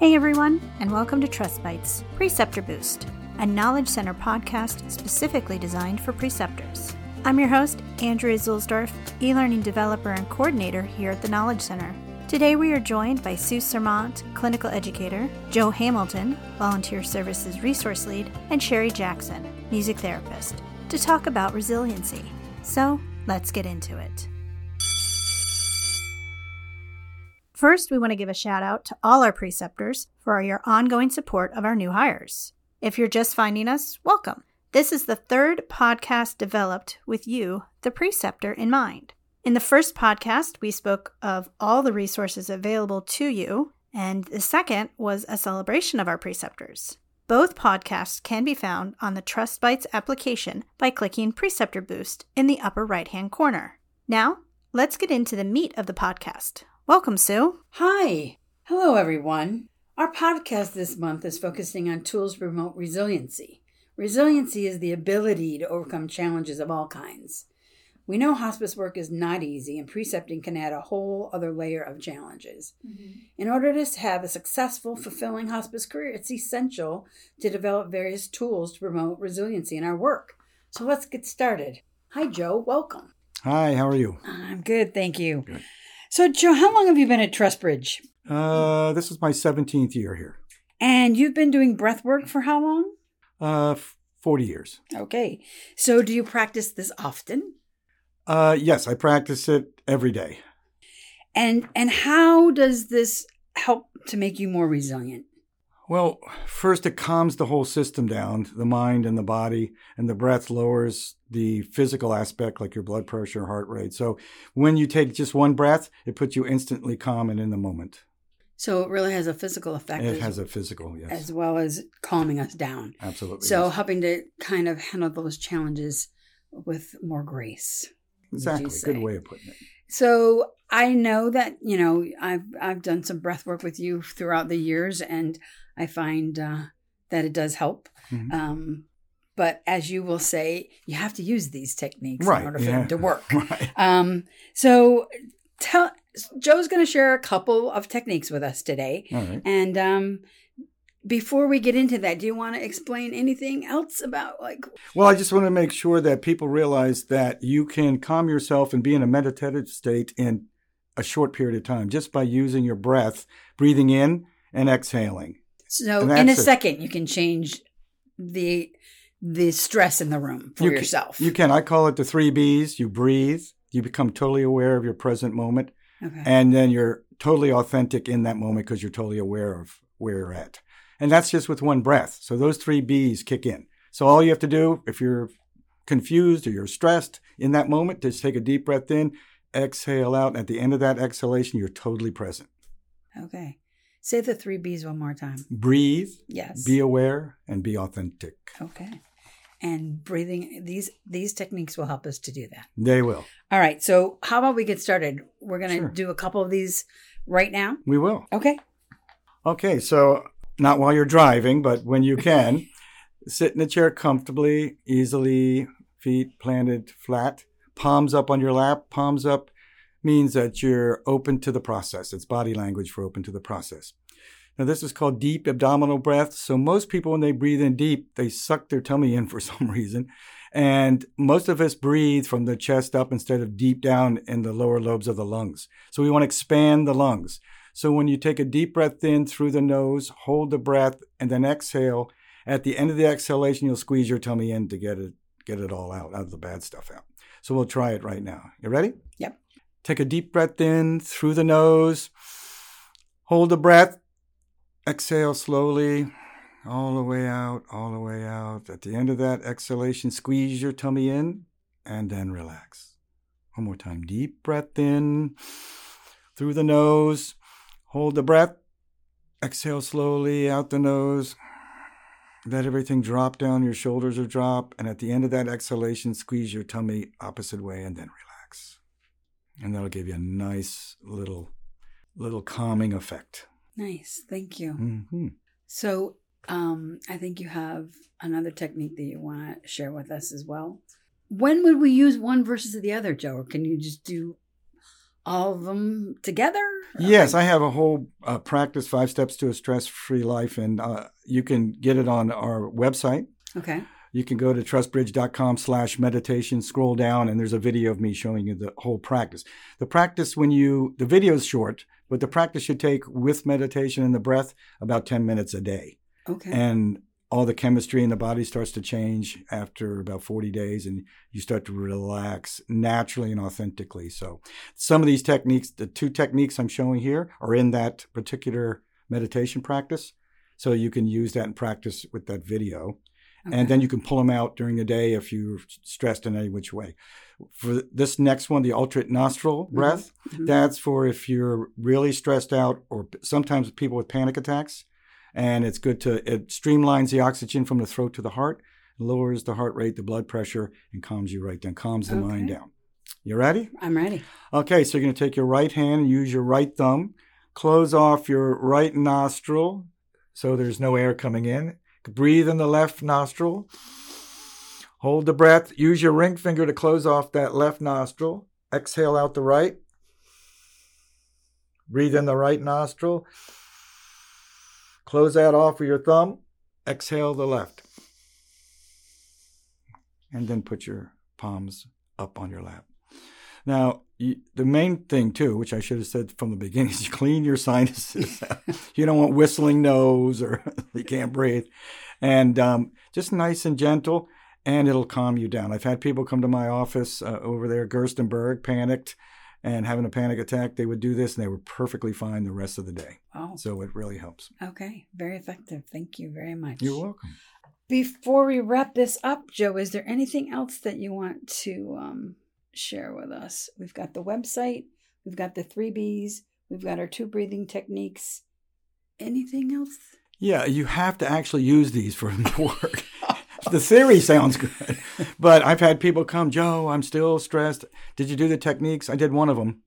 Hey everyone, and welcome to Trust Bites Preceptor Boost, a knowledge center podcast specifically designed for preceptors. I'm your host, Andrea Zulsdorf, e learning developer and coordinator here at the Knowledge Center. Today we are joined by Sue Sermont, clinical educator, Joe Hamilton, volunteer services resource lead, and Sherry Jackson, music therapist, to talk about resiliency. So let's get into it. First, we want to give a shout out to all our preceptors for your ongoing support of our new hires. If you're just finding us, welcome. This is the third podcast developed with you, the preceptor, in mind. In the first podcast, we spoke of all the resources available to you, and the second was a celebration of our preceptors. Both podcasts can be found on the Trust Bites application by clicking Preceptor Boost in the upper right hand corner. Now, let's get into the meat of the podcast. Welcome, Sue. Hi. Hello, everyone. Our podcast this month is focusing on tools to promote resiliency. Resiliency is the ability to overcome challenges of all kinds. We know hospice work is not easy, and precepting can add a whole other layer of challenges. Mm-hmm. In order to have a successful, fulfilling hospice career, it's essential to develop various tools to promote resiliency in our work. So let's get started. Hi, Joe. Welcome. Hi, how are you? I'm good, thank you. Good. So, Joe, how long have you been at Trustbridge? Uh, this is my 17th year here. And you've been doing breath work for how long? Uh, 40 years. Okay. So, do you practice this often? Uh, yes, I practice it every day. And and how does this help to make you more resilient? Well, first it calms the whole system down, the mind and the body, and the breath lowers the physical aspect like your blood pressure, heart rate. So when you take just one breath, it puts you instantly calm and in the moment. So it really has a physical effect. It as, has a physical, yes. As well as calming us down. Absolutely. So yes. helping to kind of handle those challenges with more grace. Exactly. Good way of putting it. So I know that, you know, I've I've done some breath work with you throughout the years and I find uh, that it does help. Mm-hmm. Um, but as you will say, you have to use these techniques right, in order for yeah. them to work. Right. Um, so tell Joe's going to share a couple of techniques with us today. And um, before we get into that, do you want to explain anything else about like? Well, I just want to make sure that people realize that you can calm yourself and be in a meditative state in a short period of time just by using your breath, breathing in and exhaling. So in a second, you can change the the stress in the room for you yourself. Can, you can. I call it the three B's. You breathe. You become totally aware of your present moment, okay. and then you're totally authentic in that moment because you're totally aware of where you're at. And that's just with one breath. So those three B's kick in. So all you have to do, if you're confused or you're stressed in that moment, just take a deep breath in, exhale out. And at the end of that exhalation, you're totally present. Okay. Say the three B's one more time. Breathe. Yes. Be aware and be authentic. Okay. And breathing these these techniques will help us to do that. They will. All right. So how about we get started? We're gonna sure. do a couple of these right now. We will. Okay. Okay. So not while you're driving, but when you can, sit in a chair comfortably, easily, feet planted flat, palms up on your lap, palms up means that you're open to the process. It's body language for open to the process. Now, this is called deep abdominal breath. So, most people, when they breathe in deep, they suck their tummy in for some reason. And most of us breathe from the chest up instead of deep down in the lower lobes of the lungs. So, we want to expand the lungs. So, when you take a deep breath in through the nose, hold the breath, and then exhale, at the end of the exhalation, you'll squeeze your tummy in to get it, get it all out, out of the bad stuff out. So, we'll try it right now. You ready? Yep. Take a deep breath in through the nose. Hold the breath. Exhale slowly, all the way out, all the way out. At the end of that exhalation, squeeze your tummy in and then relax. One more time. Deep breath in through the nose. Hold the breath. Exhale slowly out the nose. Let everything drop down. Your shoulders are drop. And at the end of that exhalation, squeeze your tummy opposite way and then relax and that'll give you a nice little little calming effect. Nice, thank you. Mm-hmm. So, um, I think you have another technique that you want to share with us as well. When would we use one versus the other, Joe? Or can you just do all of them together? Yes, I have a whole uh, practice, Five Steps to a Stress Free Life, and uh, you can get it on our website. Okay. You can go to trustbridge.com slash meditation, scroll down, and there's a video of me showing you the whole practice. The practice, when you, the video is short, but the practice should take with meditation and the breath about 10 minutes a day. Okay. And all the chemistry in the body starts to change after about 40 days and you start to relax naturally and authentically. So, some of these techniques, the two techniques I'm showing here, are in that particular meditation practice. So, you can use that in practice with that video. Okay. And then you can pull them out during the day if you're stressed in any which way. For this next one, the alternate nostril breath, Mhm. that's for if you're really stressed out or sometimes people with panic attacks and it's good to it streamlines the oxygen from the throat to the heart lowers the heart rate the blood pressure and calms you right down calms the mind down you ready I'm ready. okay so you're going to take your right hand and use your right thumb close off your right nostril so there's no air coming in breathe in the left nostril hold the breath use your ring finger to close off that left nostril exhale out the right breathe in the right nostril Close that off with your thumb. Exhale the left. And then put your palms up on your lap. Now, you, the main thing, too, which I should have said from the beginning, is you clean your sinuses. you don't want whistling nose or you can't breathe. And um, just nice and gentle, and it'll calm you down. I've had people come to my office uh, over there, Gerstenberg, panicked and having a panic attack. They would do this and they were perfectly fine the rest of the day. Oh, So it really helps. okay. Very effective. Thank you very much. You're welcome. Before we wrap this up, Joe, is there anything else that you want to um, share with us? We've got the website, we've got the three B's, we've got our two breathing techniques. Anything else? Yeah, you have to actually use these for them to work. the theory sounds good, but I've had people come, Joe, I'm still stressed. Did you do the techniques? I did one of them.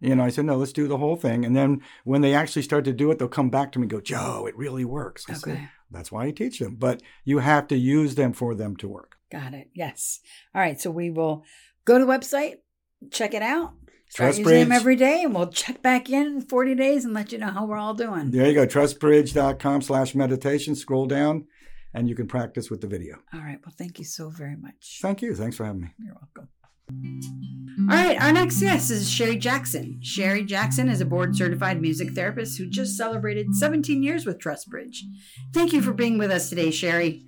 You know, I said, no, let's do the whole thing. And then when they actually start to do it, they'll come back to me and go, Joe, it really works. I said, Okay. That's why I teach them. But you have to use them for them to work. Got it. Yes. All right. So we will go to the website, check it out, start Trust using them Bridge. every day, and we'll check back in in 40 days and let you know how we're all doing. There you go, trustbridge.com slash meditation. Scroll down and you can practice with the video. All right. Well, thank you so very much. Thank you. Thanks for having me. You're welcome. All right, our next guest is Sherry Jackson. Sherry Jackson is a board certified music therapist who just celebrated 17 years with Trustbridge. Thank you for being with us today, Sherry.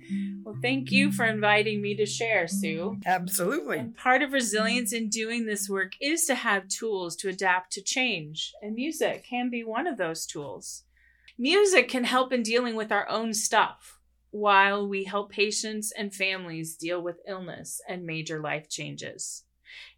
Well, thank you for inviting me to share, Sue. Absolutely. And part of resilience in doing this work is to have tools to adapt to change, and music can be one of those tools. Music can help in dealing with our own stuff while we help patients and families deal with illness and major life changes.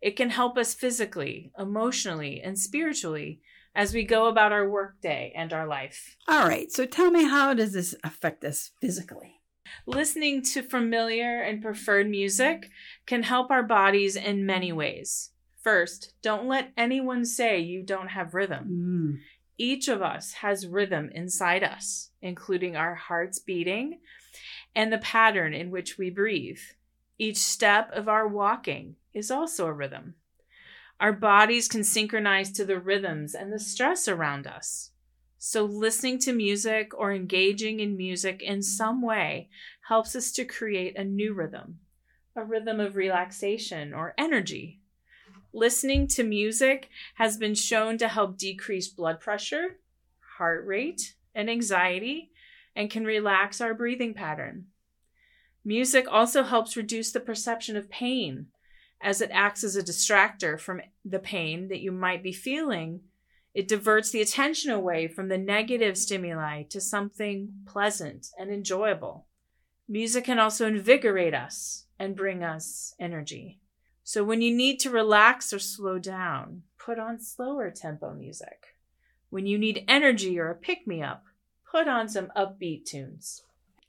It can help us physically, emotionally, and spiritually as we go about our workday and our life. All right, so tell me how does this affect us physically? Listening to familiar and preferred music can help our bodies in many ways. First, don't let anyone say you don't have rhythm. Mm. Each of us has rhythm inside us, including our hearts beating and the pattern in which we breathe. Each step of our walking is also a rhythm. Our bodies can synchronize to the rhythms and the stress around us. So, listening to music or engaging in music in some way helps us to create a new rhythm, a rhythm of relaxation or energy. Listening to music has been shown to help decrease blood pressure, heart rate, and anxiety, and can relax our breathing pattern. Music also helps reduce the perception of pain as it acts as a distractor from the pain that you might be feeling. It diverts the attention away from the negative stimuli to something pleasant and enjoyable. Music can also invigorate us and bring us energy. So when you need to relax or slow down, put on slower tempo music. When you need energy or a pick me up, put on some upbeat tunes.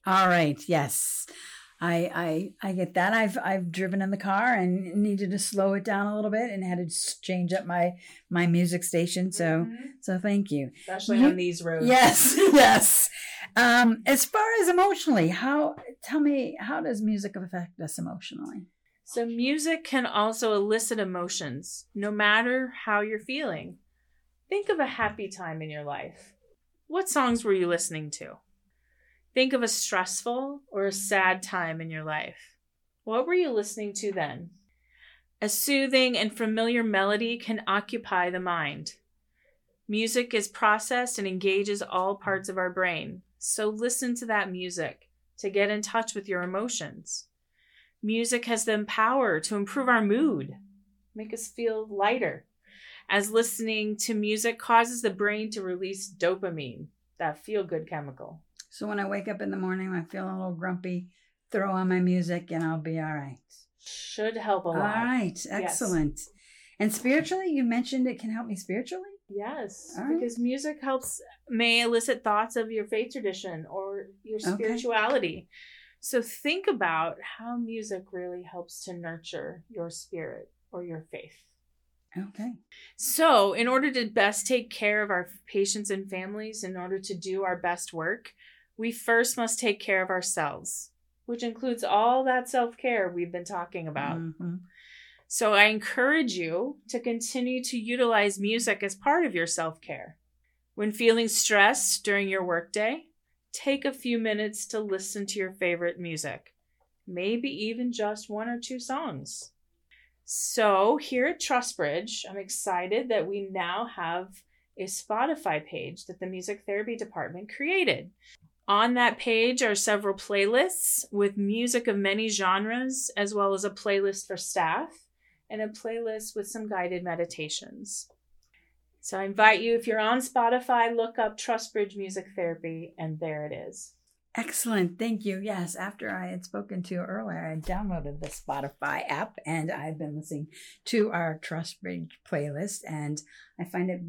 All right, yes. I, I I get that. I've I've driven in the car and needed to slow it down a little bit and had to change up my my music station. So so thank you. especially You- on these roads. Yes, yes. Um, as far as emotionally, how tell me how does music affect us emotionally? So, music can also elicit emotions, no matter how you're feeling. Think of a happy time in your life. What songs were you listening to? Think of a stressful or a sad time in your life. What were you listening to then? A soothing and familiar melody can occupy the mind. Music is processed and engages all parts of our brain, so listen to that music to get in touch with your emotions. Music has the power to improve our mood, make us feel lighter, as listening to music causes the brain to release dopamine, that feel good chemical. So when I wake up in the morning, I feel a little grumpy, throw on my music and I'll be all right. Should help a lot. All right, excellent. Yes. And spiritually, you mentioned it can help me spiritually? Yes, right. because music helps may elicit thoughts of your faith tradition or your spirituality. Okay. So think about how music really helps to nurture your spirit or your faith. Okay. So, in order to best take care of our patients and families, in order to do our best work, we first must take care of ourselves, which includes all that self care we've been talking about. Mm-hmm. So, I encourage you to continue to utilize music as part of your self care. When feeling stressed during your workday, take a few minutes to listen to your favorite music, maybe even just one or two songs. So, here at Trustbridge, I'm excited that we now have a Spotify page that the music therapy department created. On that page are several playlists with music of many genres, as well as a playlist for staff and a playlist with some guided meditations. So I invite you, if you're on Spotify, look up Trustbridge Music Therapy, and there it is. Excellent. Thank you. Yes, after I had spoken to you earlier, I downloaded the Spotify app and I've been listening to our Trustbridge playlist and I find it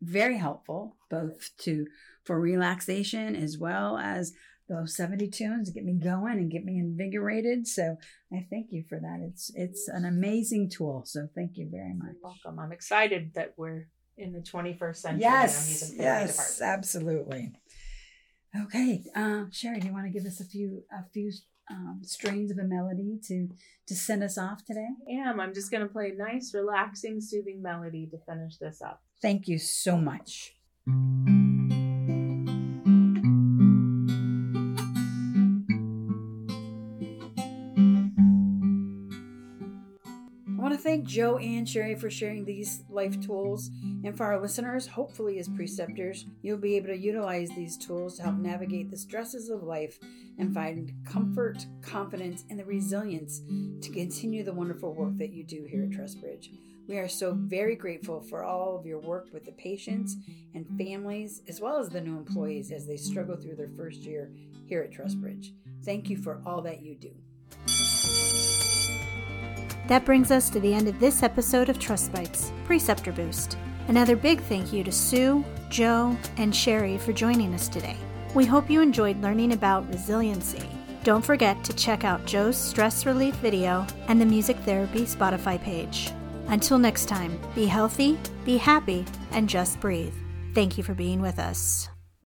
very helpful both to for relaxation as well as those 70 tunes to get me going and get me invigorated. So I thank you for that. It's it's an amazing tool. So thank you very much. You're welcome. I'm excited that we're in the 21st century. Yes, yes, absolutely. Okay, uh, Sherry, do you want to give us a few a few um, strains of a melody to to send us off today? I am. I'm just going to play a nice, relaxing, soothing melody to finish this up. Thank you so much. I want to thank Joe and Sherry for sharing these life tools. And for our listeners, hopefully, as preceptors, you'll be able to utilize these tools to help navigate the stresses of life and find comfort, confidence, and the resilience to continue the wonderful work that you do here at Trustbridge. We are so very grateful for all of your work with the patients and families, as well as the new employees as they struggle through their first year here at Trustbridge. Thank you for all that you do. That brings us to the end of this episode of Trust Bites Preceptor Boost. Another big thank you to Sue, Joe, and Sherry for joining us today. We hope you enjoyed learning about resiliency. Don't forget to check out Joe's stress relief video and the music therapy Spotify page. Until next time, be healthy, be happy, and just breathe. Thank you for being with us.